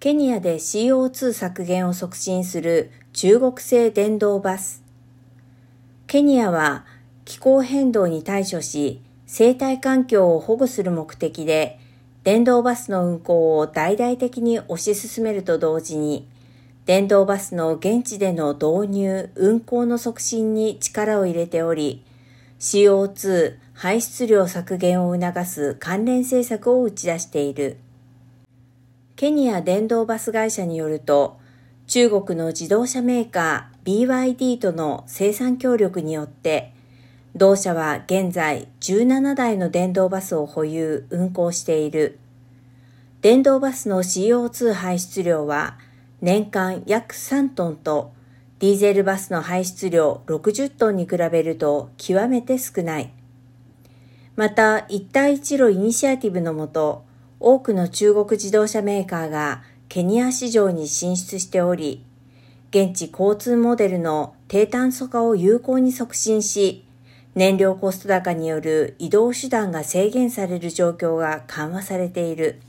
ケニアで CO2 削減を促進する中国製電動バス。ケニアは気候変動に対処し、生態環境を保護する目的で、電動バスの運行を大々的に推し進めると同時に、電動バスの現地での導入、運行の促進に力を入れており、CO2 排出量削減を促す関連政策を打ち出している。ケニア電動バス会社によると、中国の自動車メーカー BYD との生産協力によって、同社は現在17台の電動バスを保有、運行している。電動バスの CO2 排出量は年間約3トンと、ディーゼルバスの排出量60トンに比べると極めて少ない。また、一帯一路イニシアティブのもと、多くの中国自動車メーカーがケニア市場に進出しており、現地交通モデルの低炭素化を有効に促進し、燃料コスト高による移動手段が制限される状況が緩和されている。